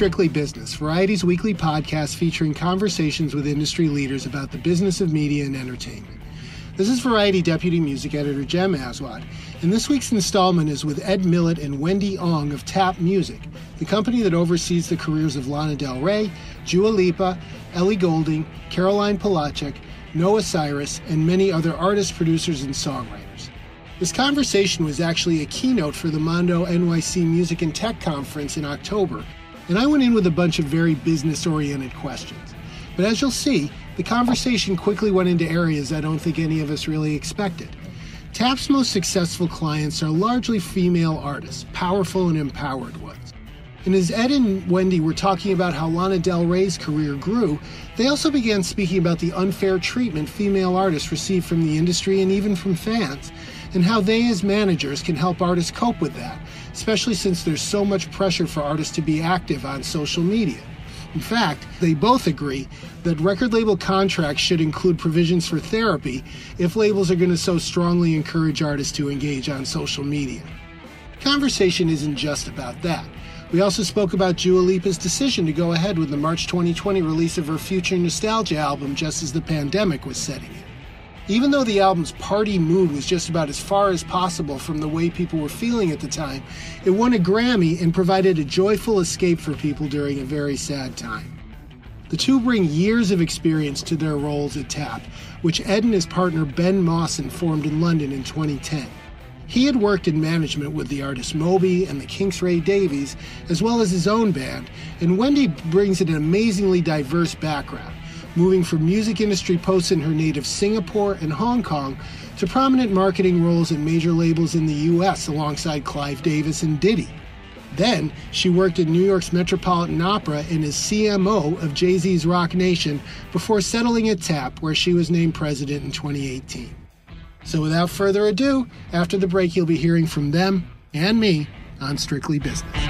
Strictly Business, Variety's weekly podcast featuring conversations with industry leaders about the business of media and entertainment. This is Variety Deputy Music Editor Jem Aswad, and this week's installment is with Ed Millett and Wendy Ong of Tap Music, the company that oversees the careers of Lana Del Rey, Dua Lipa, Ellie Goulding, Caroline Polachek, Noah Cyrus, and many other artists, producers, and songwriters. This conversation was actually a keynote for the Mondo NYC Music and Tech Conference in October, and I went in with a bunch of very business oriented questions. But as you'll see, the conversation quickly went into areas I don't think any of us really expected. TAP's most successful clients are largely female artists, powerful and empowered ones. And as Ed and Wendy were talking about how Lana Del Rey's career grew, they also began speaking about the unfair treatment female artists receive from the industry and even from fans, and how they as managers can help artists cope with that, especially since there's so much pressure for artists to be active on social media. In fact, they both agree that record label contracts should include provisions for therapy if labels are going to so strongly encourage artists to engage on social media. The conversation isn't just about that. We also spoke about Dua Lipa's decision to go ahead with the March 2020 release of her Future Nostalgia album just as the pandemic was setting in. Even though the album's party mood was just about as far as possible from the way people were feeling at the time, it won a Grammy and provided a joyful escape for people during a very sad time. The two bring years of experience to their roles at TAP, which Ed and his partner Ben Mawson formed in London in 2010. He had worked in management with the artist Moby and the Kinks Ray Davies, as well as his own band, and Wendy brings an amazingly diverse background moving from music industry posts in her native Singapore and Hong Kong to prominent marketing roles in major labels in the US alongside Clive Davis and Diddy. Then she worked at New York's Metropolitan Opera and as CMO of Jay Z's Roc Nation before settling at TAP, where she was named president in 2018. So without further ado, after the break, you'll be hearing from them and me on Strictly Business.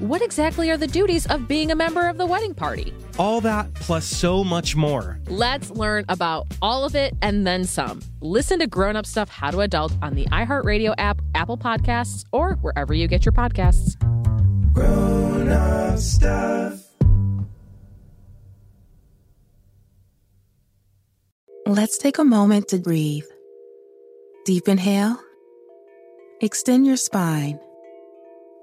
what exactly are the duties of being a member of the wedding party? All that plus so much more. Let's learn about all of it and then some. Listen to Grown Up Stuff How to Adult on the iHeartRadio app, Apple Podcasts, or wherever you get your podcasts. Grown Up Stuff. Let's take a moment to breathe. Deep inhale Extend your spine.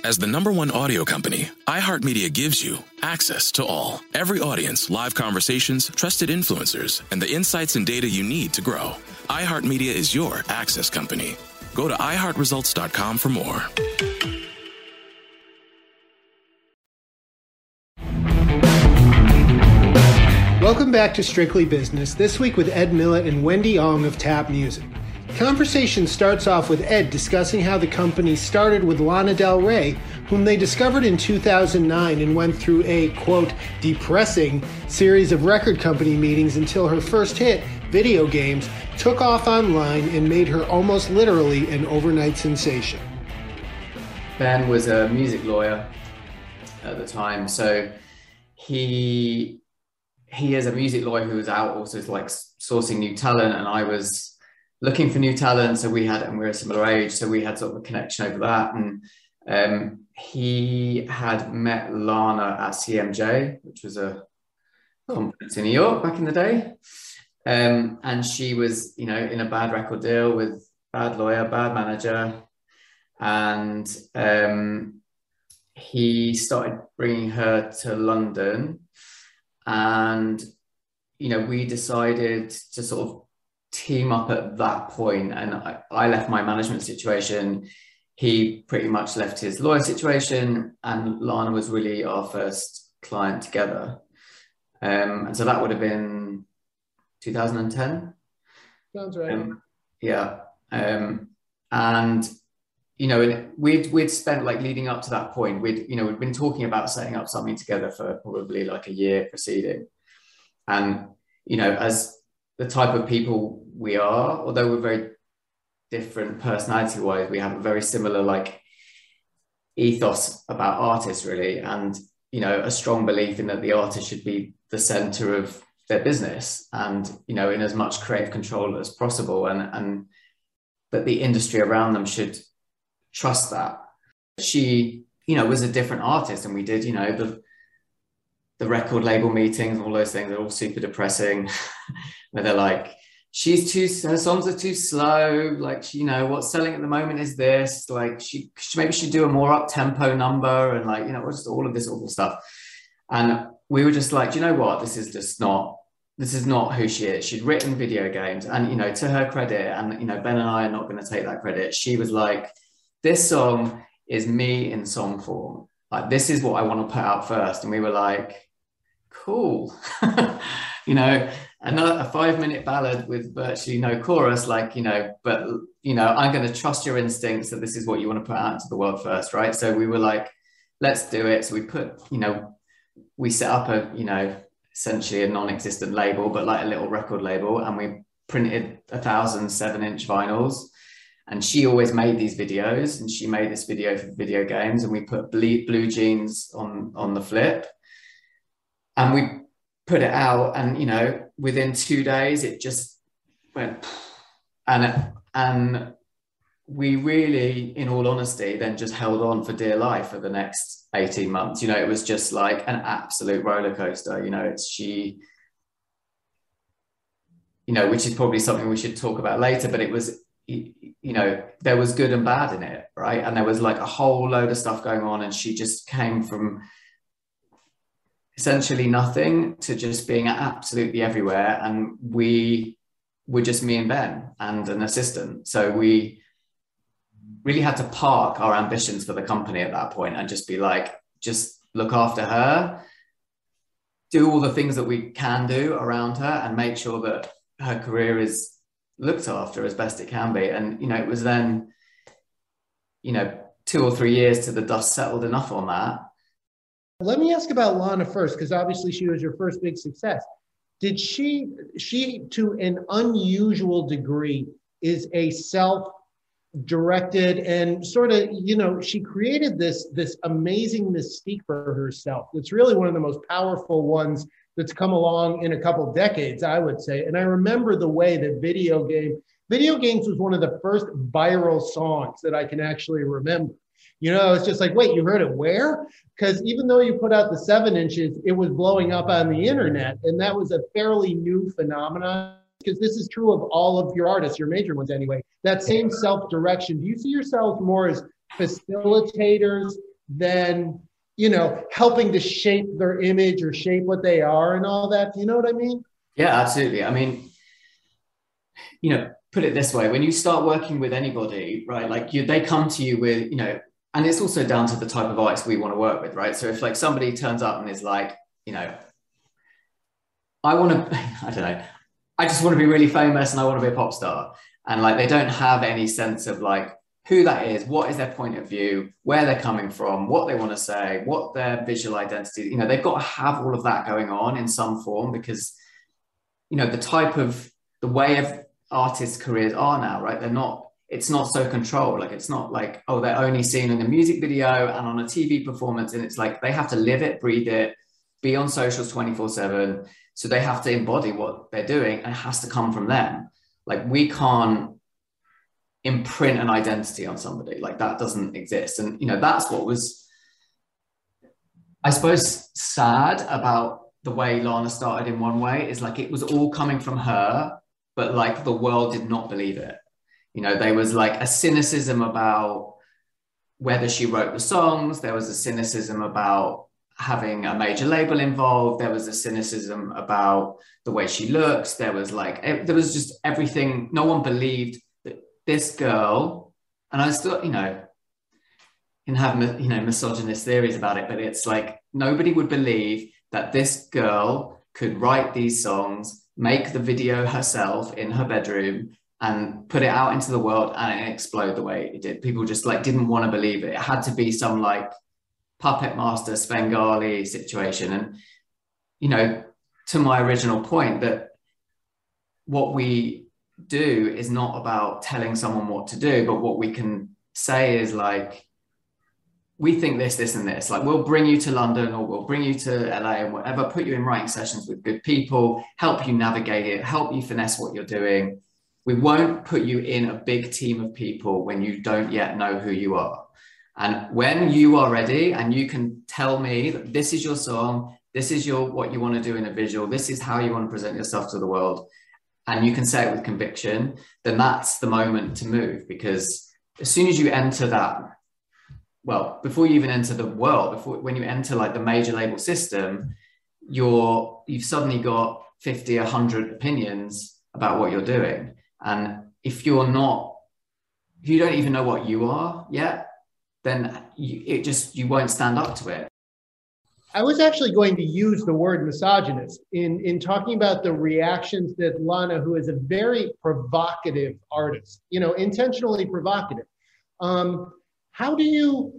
As the number one audio company, iHeartMedia gives you access to all. Every audience, live conversations, trusted influencers, and the insights and data you need to grow. iHeartMedia is your access company. Go to iHeartResults.com for more. Welcome back to Strictly Business, this week with Ed Millett and Wendy Ong of Tap Music. Conversation starts off with Ed discussing how the company started with Lana Del Rey, whom they discovered in 2009 and went through a, quote, depressing series of record company meetings until her first hit, Video Games, took off online and made her almost literally an overnight sensation. Ben was a music lawyer at the time, so he he is a music lawyer who was out also like sourcing new talent, and I was looking for new talent. So we had, and we are a similar age, so we had sort of a connection over that. And um, he had met Lana at CMJ, which was a conference in New York back in the day. Um, and she was, you know, in a bad record deal with bad lawyer, bad manager, and um, he started bringing her to London, and you know, we decided to sort of team up at that point, and I, I left my management situation. He pretty much left his lawyer situation, and Lana was really our first client together. Um, and so that would have been 2010. Sounds right. Um, yeah. Um, and you know, we'd we'd spent like leading up to that point, we'd you know we'd been talking about setting up something together for probably like a year preceding, and you know, as the type of people we are, although we're very different personality wise, we have a very similar like ethos about artists really, and you know, a strong belief in that the artist should be the center of their business and you know in as much creative control as possible. And and that the industry around them should trust that. She you know was a different artist and we did you know the the record label meetings all those things are all super depressing where they're like she's too her songs are too slow like she, you know what's selling at the moment is this like she, she maybe should do a more up tempo number and like you know just all of this awful stuff and we were just like you know what this is just not this is not who she is. She'd written video games, and you know, to her credit, and you know, Ben and I are not going to take that credit. She was like, "This song is me in song form. Like, this is what I want to put out first. And we were like, "Cool," you know, another a five minute ballad with virtually no chorus. Like, you know, but you know, I'm going to trust your instincts that this is what you want to put out to the world first, right? So we were like, "Let's do it." So we put, you know, we set up a, you know essentially a non-existent label, but like a little record label, and we printed a thousand seven-inch vinyls. And she always made these videos, and she made this video for video games, and we put blue, blue jeans on on the flip, and we put it out, and you know, within two days, it just went, and and we really, in all honesty, then just held on for dear life for the next 18 months. You know, it was just like an absolute roller coaster. You know, it's she, you know, which is probably something we should talk about later, but it was, you know, there was good and bad in it, right? And there was like a whole load of stuff going on, and she just came from essentially nothing to just being absolutely everywhere. And we were just me and Ben and an assistant. So we, really had to park our ambitions for the company at that point and just be like, just look after her, do all the things that we can do around her, and make sure that her career is looked after as best it can be. And you know, it was then, you know, two or three years to the dust settled enough on that. Let me ask about Lana first, because obviously she was your first big success. Did she, she to an unusual degree, is a self directed and sort of you know she created this this amazing mystique for herself it's really one of the most powerful ones that's come along in a couple decades i would say and i remember the way that video game video games was one of the first viral songs that i can actually remember you know it's just like wait you heard it where because even though you put out the seven inches it was blowing up on the internet and that was a fairly new phenomenon because this is true of all of your artists, your major ones anyway, that same self direction. Do you see yourselves more as facilitators than, you know, helping to shape their image or shape what they are and all that? Do you know what I mean? Yeah, absolutely. I mean, you know, put it this way when you start working with anybody, right, like you, they come to you with, you know, and it's also down to the type of artist we want to work with, right? So if like somebody turns up and is like, you know, I want to, I don't know, I just want to be really famous and I want to be a pop star. And like they don't have any sense of like who that is, what is their point of view, where they're coming from, what they want to say, what their visual identity, you know, they've got to have all of that going on in some form because, you know, the type of the way of artists' careers are now, right? They're not, it's not so controlled. Like it's not like, oh, they're only seen in a music video and on a TV performance. And it's like they have to live it, breathe it, be on socials 24 7 so they have to embody what they're doing and it has to come from them. Like we can't imprint an identity on somebody. Like that doesn't exist. And you know, that's what was I suppose sad about the way Lana started in one way is like it was all coming from her, but like the world did not believe it. You know, there was like a cynicism about whether she wrote the songs, there was a cynicism about having a major label involved, there was a cynicism about the way she looks, there was like, there was just everything. No one believed that this girl, and I still, you know, can have you know misogynist theories about it, but it's like nobody would believe that this girl could write these songs, make the video herself in her bedroom, and put it out into the world and it explode the way it did. People just like didn't want to believe it. It had to be some like puppet master Svengali situation. And you know, to my original point, that what we do is not about telling someone what to do, but what we can say is like, we think this, this, and this. Like, we'll bring you to London or we'll bring you to LA and whatever, put you in writing sessions with good people, help you navigate it, help you finesse what you're doing. We won't put you in a big team of people when you don't yet know who you are. And when you are ready and you can tell me that this is your song, this is your what you want to do in a visual, this is how you want to present yourself to the world, and you can say it with conviction, then that's the moment to move because as soon as you enter that well before you even enter the world before when you enter like the major label system you're you've suddenly got 50 100 opinions about what you're doing and if you're not if you don't even know what you are yet then you, it just you won't stand up to it I was actually going to use the word misogynist in, in talking about the reactions that Lana, who is a very provocative artist, you know, intentionally provocative, um, how do you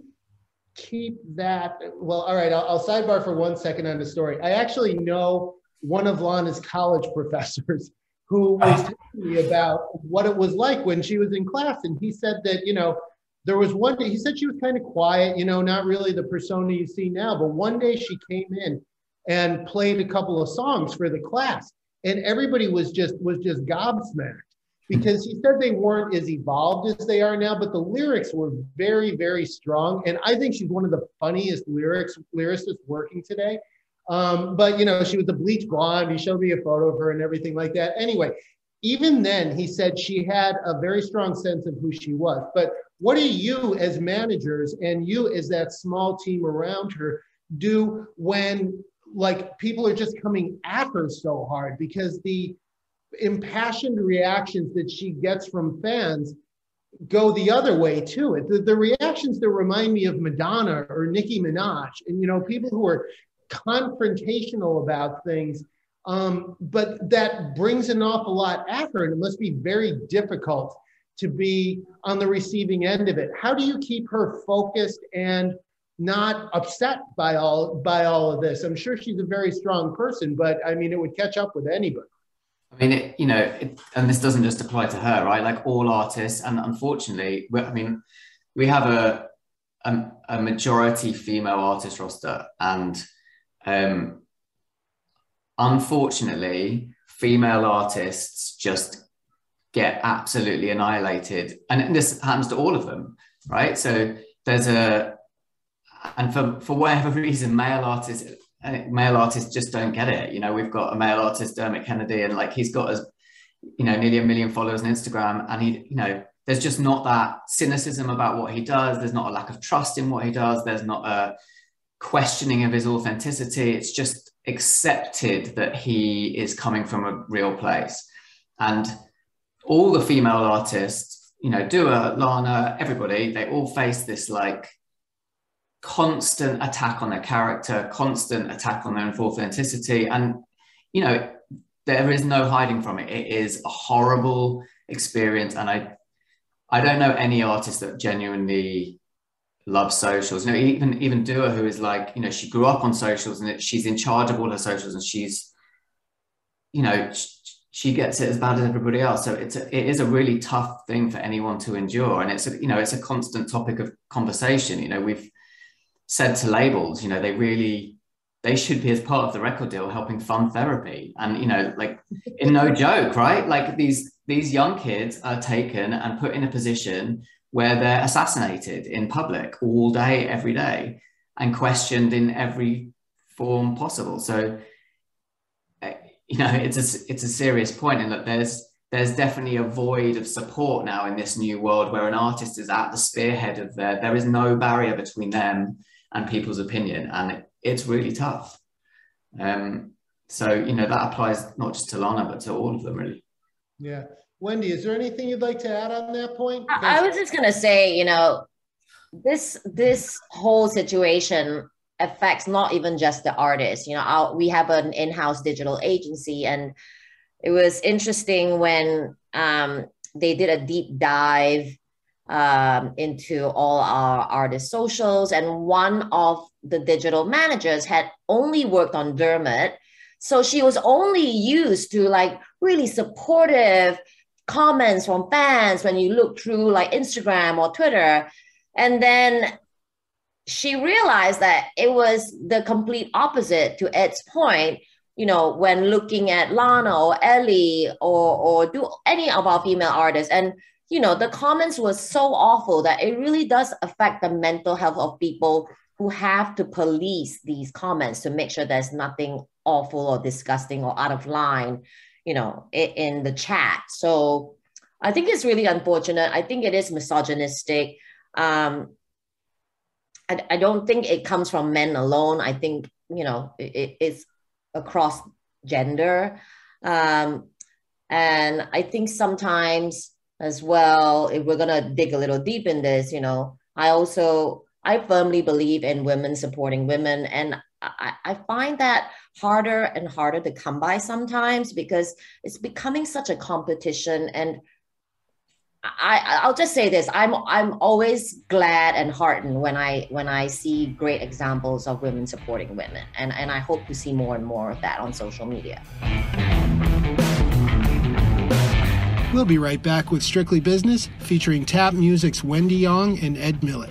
keep that? Well, all right, I'll, I'll sidebar for one second on the story. I actually know one of Lana's college professors who was ah. telling me about what it was like when she was in class. And he said that, you know, there was one day, he said she was kind of quiet, you know, not really the persona you see now, but one day she came in and played a couple of songs for the class and everybody was just was just gobsmacked because he said they weren't as evolved as they are now, but the lyrics were very, very strong. And I think she's one of the funniest lyrics lyricists working today. Um, but you know, she was a bleach blonde. He showed me a photo of her and everything like that. Anyway, even then, he said she had a very strong sense of who she was. But what do you, as managers, and you as that small team around her, do when like people are just coming at her so hard because the impassioned reactions that she gets from fans go the other way too. The, the reactions that remind me of Madonna or Nicki Minaj, and you know, people who are confrontational about things, um, but that brings an awful lot at her, and it must be very difficult to be on the receiving end of it. How do you keep her focused and not upset by all by all of this? I'm sure she's a very strong person, but I mean, it would catch up with anybody. I mean, it, you know, it, and this doesn't just apply to her, right? Like all artists, and unfortunately, I mean, we have a a, a majority female artist roster, and um, unfortunately, female artists just get absolutely annihilated, and this happens to all of them, right? So there's a, and for for whatever reason, male artists male artists just don't get it. You know, we've got a male artist, Dermot Kennedy, and like he's got as you know nearly a million followers on Instagram, and he, you know, there's just not that cynicism about what he does. There's not a lack of trust in what he does. There's not a questioning of his authenticity. It's just accepted that he is coming from a real place, and all the female artists, you know, Dua, Lana, everybody, they all face this like constant attack on their character, constant attack on their authenticity. And, you know, there is no hiding from it. It is a horrible experience. And I, I don't know any artist that genuinely loves socials. You know, even, even Dua, who is like, you know, she grew up on socials and it, she's in charge of all her socials and she's, you know, she gets it as bad as everybody else. So it's a, it is a really tough thing for anyone to endure, and it's a, you know it's a constant topic of conversation. You know, we've said to labels, you know, they really they should be as part of the record deal helping fund therapy. And you know, like in no joke, right? Like these these young kids are taken and put in a position where they're assassinated in public all day, every day, and questioned in every form possible. So you know, it's a it's a serious point, and that there's there's definitely a void of support now in this new world where an artist is at the spearhead of their. There is no barrier between them and people's opinion, and it, it's really tough. Um, so you know that applies not just to Lana but to all of them really. Yeah, Wendy, is there anything you'd like to add on that point? I, was just gonna say, you know, this this whole situation affects not even just the artists. You know, we have an in-house digital agency, and it was interesting when um, they did a deep dive um, into all our artist socials, and one of the digital managers had only worked on Dermot, so she was only used to like really supportive comments from fans when you look through like Instagram or Twitter. And then she realized that it was the complete opposite to Ed's point. You know, when looking at Lana or Ellie or or Dua any of our female artists, and you know, the comments were so awful that it really does affect the mental health of people who have to police these comments to make sure there's nothing awful or disgusting or out of line, you know, in, the chat. So I think it's really unfortunate. I think it is misogynistic. Um, I, I don't think it comes from men alone. I think, you know, it, it's across gender. Um, and I think sometimes as well, if we're going to dig a little deep in this, you know, I also, I firmly believe in women supporting women. And I, I find that harder and harder to come by sometimes because it's becoming such a competition and I, I'll just say this: I'm I'm always glad and heartened when I when I see great examples of women supporting women, and and I hope to see more and more of that on social media. We'll be right back with Strictly Business, featuring Tap Music's Wendy Ong and Ed Millett.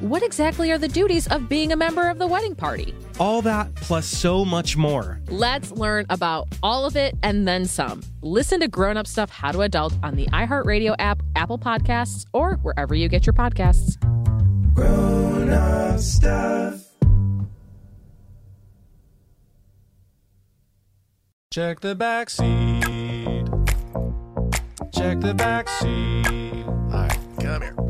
what exactly are the duties of being a member of the wedding party? All that plus so much more. Let's learn about all of it and then some. Listen to Grown Up Stuff How to Adult on the iHeartRadio app, Apple Podcasts, or wherever you get your podcasts. Grown Up Stuff. Check the back seat. Check the back seat. All right, come here.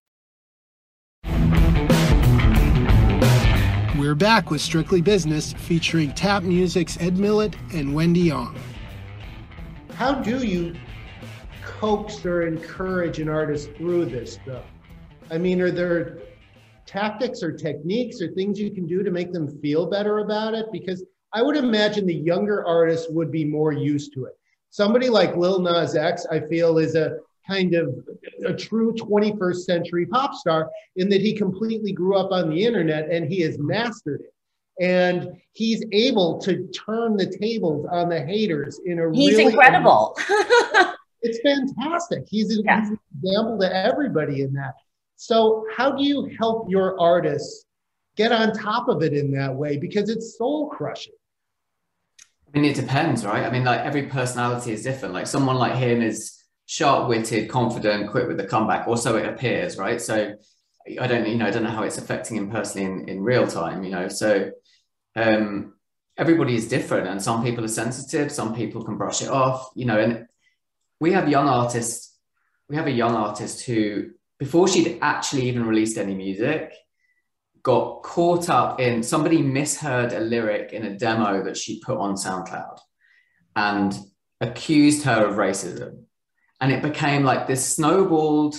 We're back with Strictly Business featuring Tap Music's Ed Millett and Wendy Ong. How do you coax or encourage an artist through this stuff? I mean, are there tactics or techniques or things you can do to make them feel better about it? Because I would imagine the younger artists would be more used to it. Somebody like Lil Nas X, I feel, is a kind of a true 21st century pop star in that he completely grew up on the internet and he has mastered it. And he's able to turn the tables on the haters in a he's really incredible. it's fantastic. He's, yeah. he's an example to everybody in that. So, how do you help your artists get on top of it in that way because it's soul crushing. I mean, it depends, right? I mean, like every personality is different. Like someone like him is sharp-witted, confident, quick with the comeback. or so it appears, right? So I don't, you know, I don't know how it's affecting him personally in, in real time, you know. So um, everybody is different, and some people are sensitive, some people can brush it off, you know. And we have young artists. We have a young artist who, before she'd actually even released any music, got caught up in somebody misheard a lyric in a demo that she put on SoundCloud and accused her of racism. And it became like this snowballed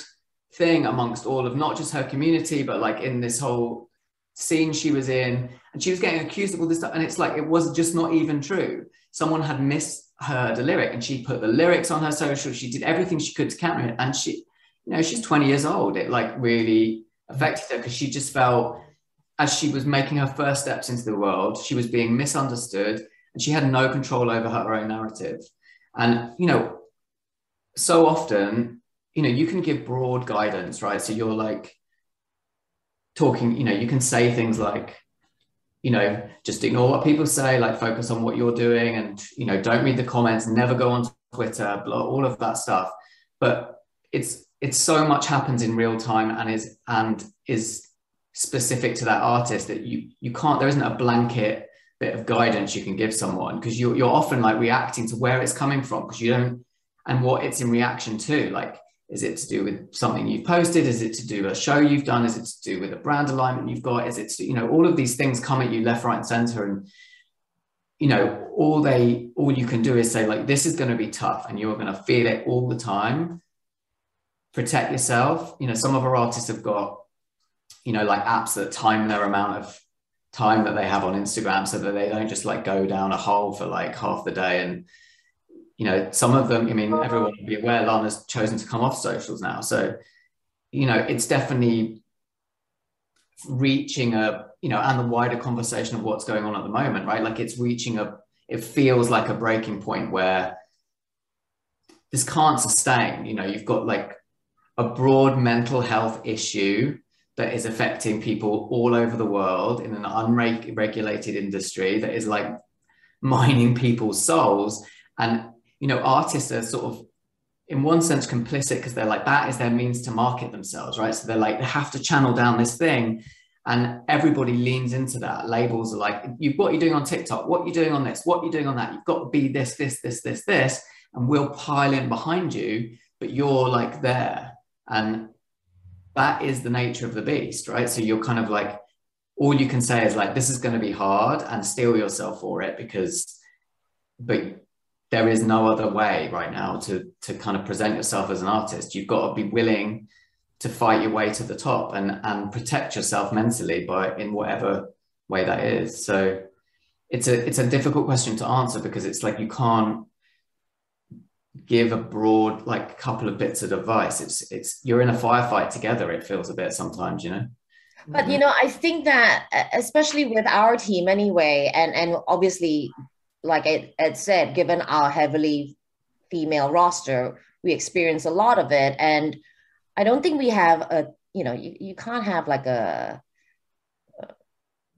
thing amongst all of not just her community, but like in this whole scene she was in. And she was getting accused of all this stuff. And it's like, it was just not even true. Someone had misheard a lyric and she put the lyrics on her social. She did everything she could to counter it. And she, you know, she's 20 years old. It like really affected her because she just felt as she was making her first steps into the world, she was being misunderstood and she had no control over her own narrative. And, you know, so often, you know, you can give broad guidance, right? So you're like talking, you know, you can say things like, you know, just ignore what people say, like focus on what you're doing and, you know, don't read the comments, never go on Twitter, blah, all of that stuff. But it's, it's so much happens in real time and is, and is specific to that artist that you you can't there isn't a blanket bit of guidance you can give someone because you're, you're often like reacting to where it's coming from because you don't and what it's in reaction to. Like is it to do with something you've posted? Is it to do a show you've done? Is it to do with a brand alignment you've got? Is it to, you know all of these things come at you left right and center and you know all they all you can do is say like this is going to be tough and you're going to feel it all the time. Protect yourself. You know some of our artists have got you know, like apps that time their amount of time that they have on Instagram so that they don't just like go down a hole for like half the day. And, you know, some of them, I mean, everyone will be aware Lana's chosen to come off socials now. So, you know, it's definitely reaching a, you know, and the wider conversation of what's going on at the moment, right? Like it's reaching a, it feels like a breaking point where this can't sustain. You know, you've got like a broad mental health issue that is affecting people all over the world in an unregulated industry that is like mining people's souls. And, you know, artists are sort of, in one sense, complicit because they're like, that is their means to market themselves, right? So they're like, they have to channel down this thing. And everybody leans into that. Labels are like, you what you're you doing on TikTok? What you're you doing on this? What you're you doing on that? You've got to be this, this, this, this, this. And we'll pile in behind you, but you're like there. And that is the nature of the beast, right? So you're kind of like, all you can say is like, this is going to be hard and steel yourself for it because, but there is no other way right now to, to kind of present yourself as an artist. You've got to be willing to fight your way to the top and, and protect yourself mentally by in whatever way that is. So it's a, it's a difficult question to answer because it's like, you can't, give a broad like couple of bits of advice it's it's you're in a firefight together it feels a bit sometimes you know but you know i think that especially with our team anyway and and obviously like it, it said given our heavily female roster we experience a lot of it and i don't think we have a you know you, you can't have like a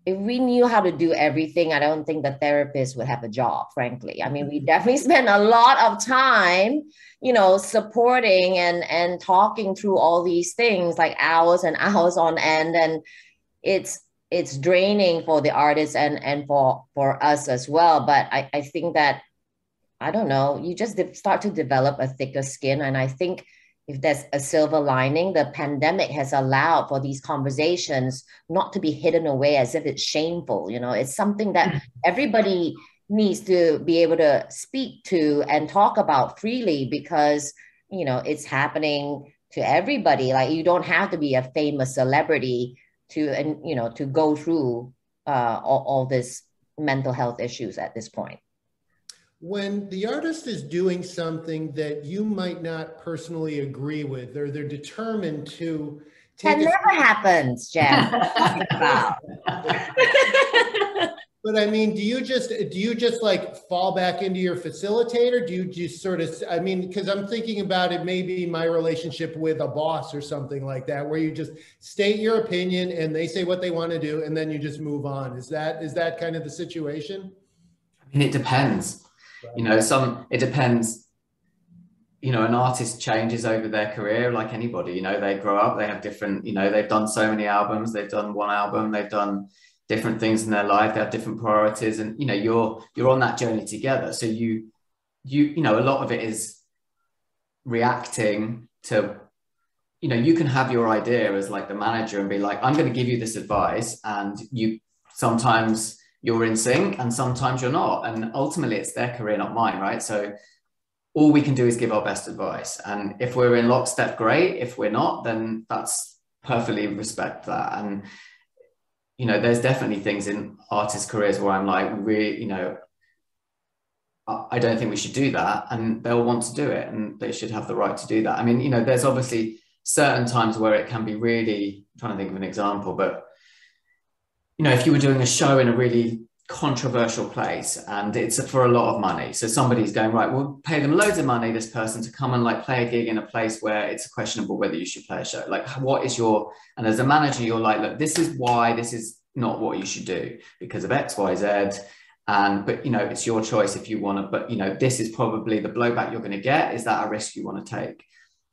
if we knew how to do everything, I don't think the therapist would have a job, frankly. I mean, we mm-hmm. definitely spend a lot of time, you know, supporting and and talking through all these things like hours and hours on end. And it's it's draining for the artists and and for for us as well. But I, I think that I don't know, you just start to develop a thicker skin. And I think if there's a silver lining, the pandemic has allowed for these conversations not to be hidden away as if it's shameful. You know, it's something that mm. everybody needs to be able to speak to and talk about freely because, you know, it's happening to everybody. Like you don't have to be a famous celebrity to, and you know, to go through uh, all, all this mental health issues at this point when the artist is doing something that you might not personally agree with, or they're determined to that never happens, Jeff. But I mean, do you just do you just like fall back into your facilitator? Do you just sort of? I mean, because I'm thinking about it, maybe my relationship with a boss or something like that, where you just state your opinion and they say what they want to do, and then you just move on. Is that is that kind of the situation? I mean, it depends. You know, some it depends. You know, an artist changes over their career like anybody. You know, they grow up, they have different. You know, they've done so many albums, they've done one album, they've done different things in their life they have different priorities and you know you're you're on that journey together. So you you you know a lot of it is reacting to you know you can have your idea as like the manager and be like i'm going to give you this advice and you sometimes you're in sync and sometimes you're not and ultimately it's their career not mine right? So all we can do is give our best advice and if we're in lockstep great. If we're not then that's perfectly respect that and you know, there's definitely things in artists' careers where I'm like, really, you know, I don't think we should do that. And they'll want to do it and they should have the right to do that. I mean, you know, there's obviously certain times where it can be really, I'm trying to think of an example, but, you know, if you were doing a show in a really controversial place and it's for a lot of money. So somebody's going, right, we'll pay them loads of money, this person to come and like play a gig in a place where it's questionable whether you should play a show. Like, what is your, and as a manager, you're like, look, this is why this is not what you should do because of X, Y, Z. And, but, you know, it's your choice if you want to, but, you know, this is probably the blowback you're going to get. Is that a risk you want to take?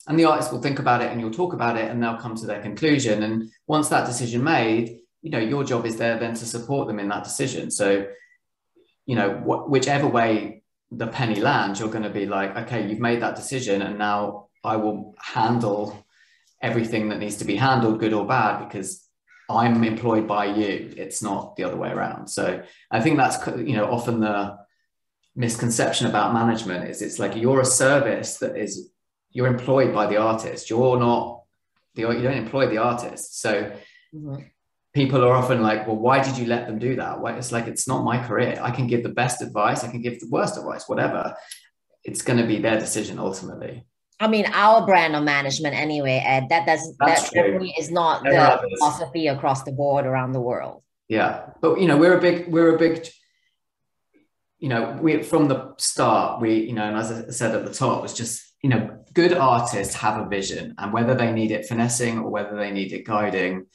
And the artist will think about it and you'll talk about it and they'll come to their conclusion. And once that decision made, you know your job is there then to support them in that decision. So you know wh- whichever way the penny lands you're going to be like okay you've made that decision and now i will handle everything that needs to be handled good or bad because i'm employed by you. It's not the other way around. So i think that's you know often the misconception about management is it's like you're a service that is you're employed by the artist. You're not the you don't employ the artist. So mm-hmm people are often like, well, why did you let them do that? Why? It's like, it's not my career. I can give the best advice, I can give the worst advice, whatever. It's going to be their decision ultimately. I mean, our brand of management anyway, Ed, that does That's that definitely is not there the philosophy across the board around the world. Yeah. But you know, we're a big, we're a big, you know, we from the start, we, you know, and as I said at the top, it's just, you know, good artists have a vision and whether they need it finessing or whether they need it guiding,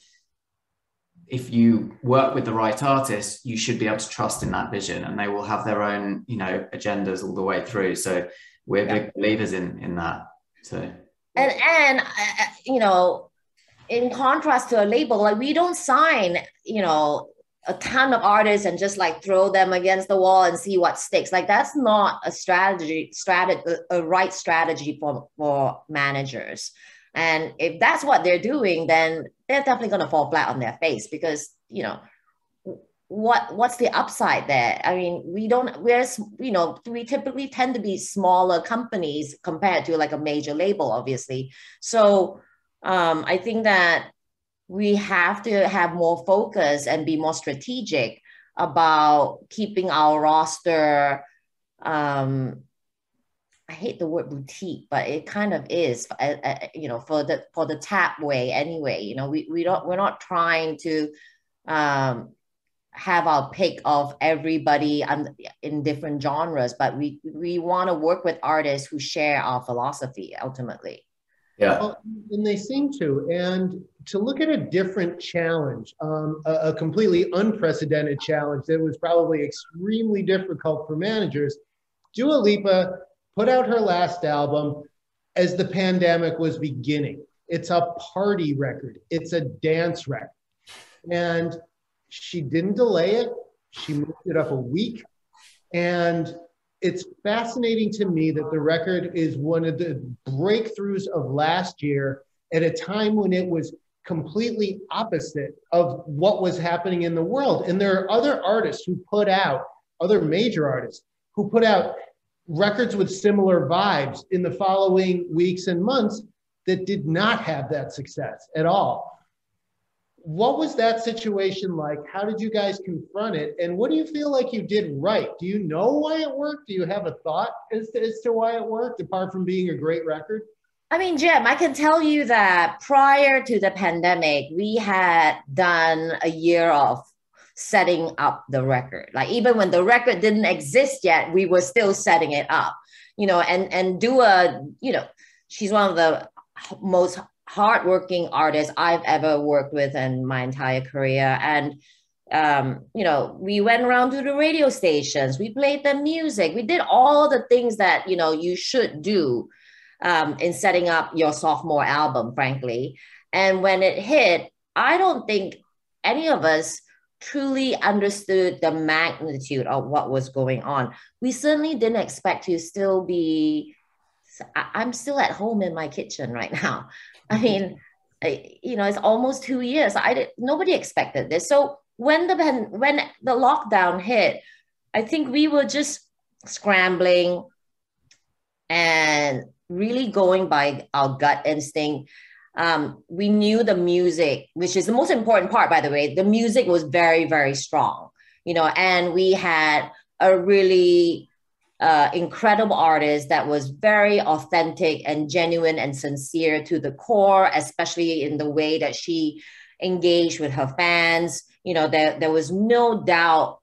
if you work with the right artists, you should be able to trust in that vision, and they will have their own, you know, agendas all the way through. So we're yeah. big believers in in that. So and and uh, uh, you know, in contrast to a label, like we don't sign, you know, a ton of artists and just like throw them against the wall and see what sticks. Like that's not a strategy, strategy, a right strategy for for managers. And if that's what they're doing, then they're definitely going to fall flat on their face because, you know, what what's the upside there? I mean, we don't we're you know, we typically tend to be smaller companies compared to like a major label, obviously. So um, I think that we have to have more focus and be more strategic about keeping our roster um, I hate the word boutique, but it kind of is, uh, uh, you know, for the for the tap way anyway. You know, we we don't we're not trying to um, have our pick of everybody in different genres, but we we want to work with artists who share our philosophy ultimately. Yeah, well, and they seem to. And to look at a different challenge, um, a, a completely unprecedented challenge that was probably extremely difficult for managers. Dua Lipa put out her last album as the pandemic was beginning. It's a party record, it's a dance record. And she didn't delay it, she moved it up a week. And it's fascinating to me that the record is one of the breakthroughs of last year at a time when it was completely opposite of what was happening in the world. And there are other artists who put out, other major artists who put out records with similar vibes in the following weeks and months that did not have that success at all. What was that situation like? How did you guys confront it? And what do you feel like you did right? Do you know why it worked? Do you have a thought as to, as to why it worked, apart from being a great record? I mean, Jim, I can tell you that prior to the pandemic, we had done a year of setting up the record. Like even when the record didn't exist yet, we were still setting it up. You know, and and Dua, you know, she's one of the most hardworking artists I've ever worked with in my entire career. And um, you know, we went around to the radio stations, we played the music, we did all the things that you know you should do um, in setting up your sophomore album, frankly. And when it hit, I don't think any of us truly understood the magnitude of what was going on. We certainly didn't expect to still be. I'm still at home in my kitchen right now. I mm-hmm. mean, you know, it's almost two years. I did, nobody expected this. So when the when the lockdown hit, I think we were just scrambling and really going by our gut instinct. Um, we knew the music, which is the most important part, by the way. The music was very, very strong, you know, and we had a really uh, incredible artist that was very authentic and genuine and sincere to the core, especially in the way that she engaged with her fans. You know, there, there was no doubt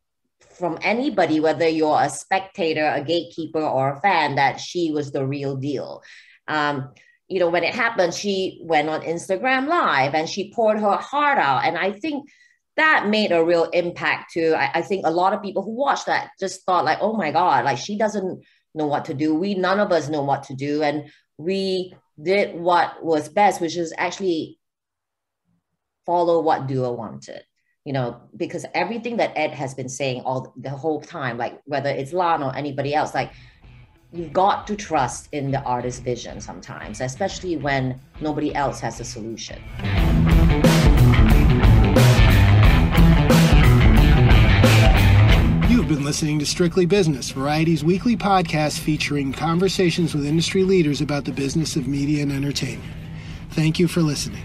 from anybody, whether you're a spectator, a gatekeeper, or a fan, that she was the real deal. Um, you know, when it happened, she went on Instagram Live and she poured her heart out. And I think that made a real impact too. I, I think a lot of people who watched that just thought like, oh my God, like she doesn't know what to do. We none of us know what to do. And we did what was best, which is actually follow what Dua wanted. You know, because everything that Ed has been saying all the whole time, like whether it's Lan or anybody else, like you've got to trust in the artist's vision sometimes, especially when nobody else has a solution. You've been listening to Strictly Business, Variety's weekly podcast featuring conversations with industry leaders about the business of media and entertainment. Thank you for listening.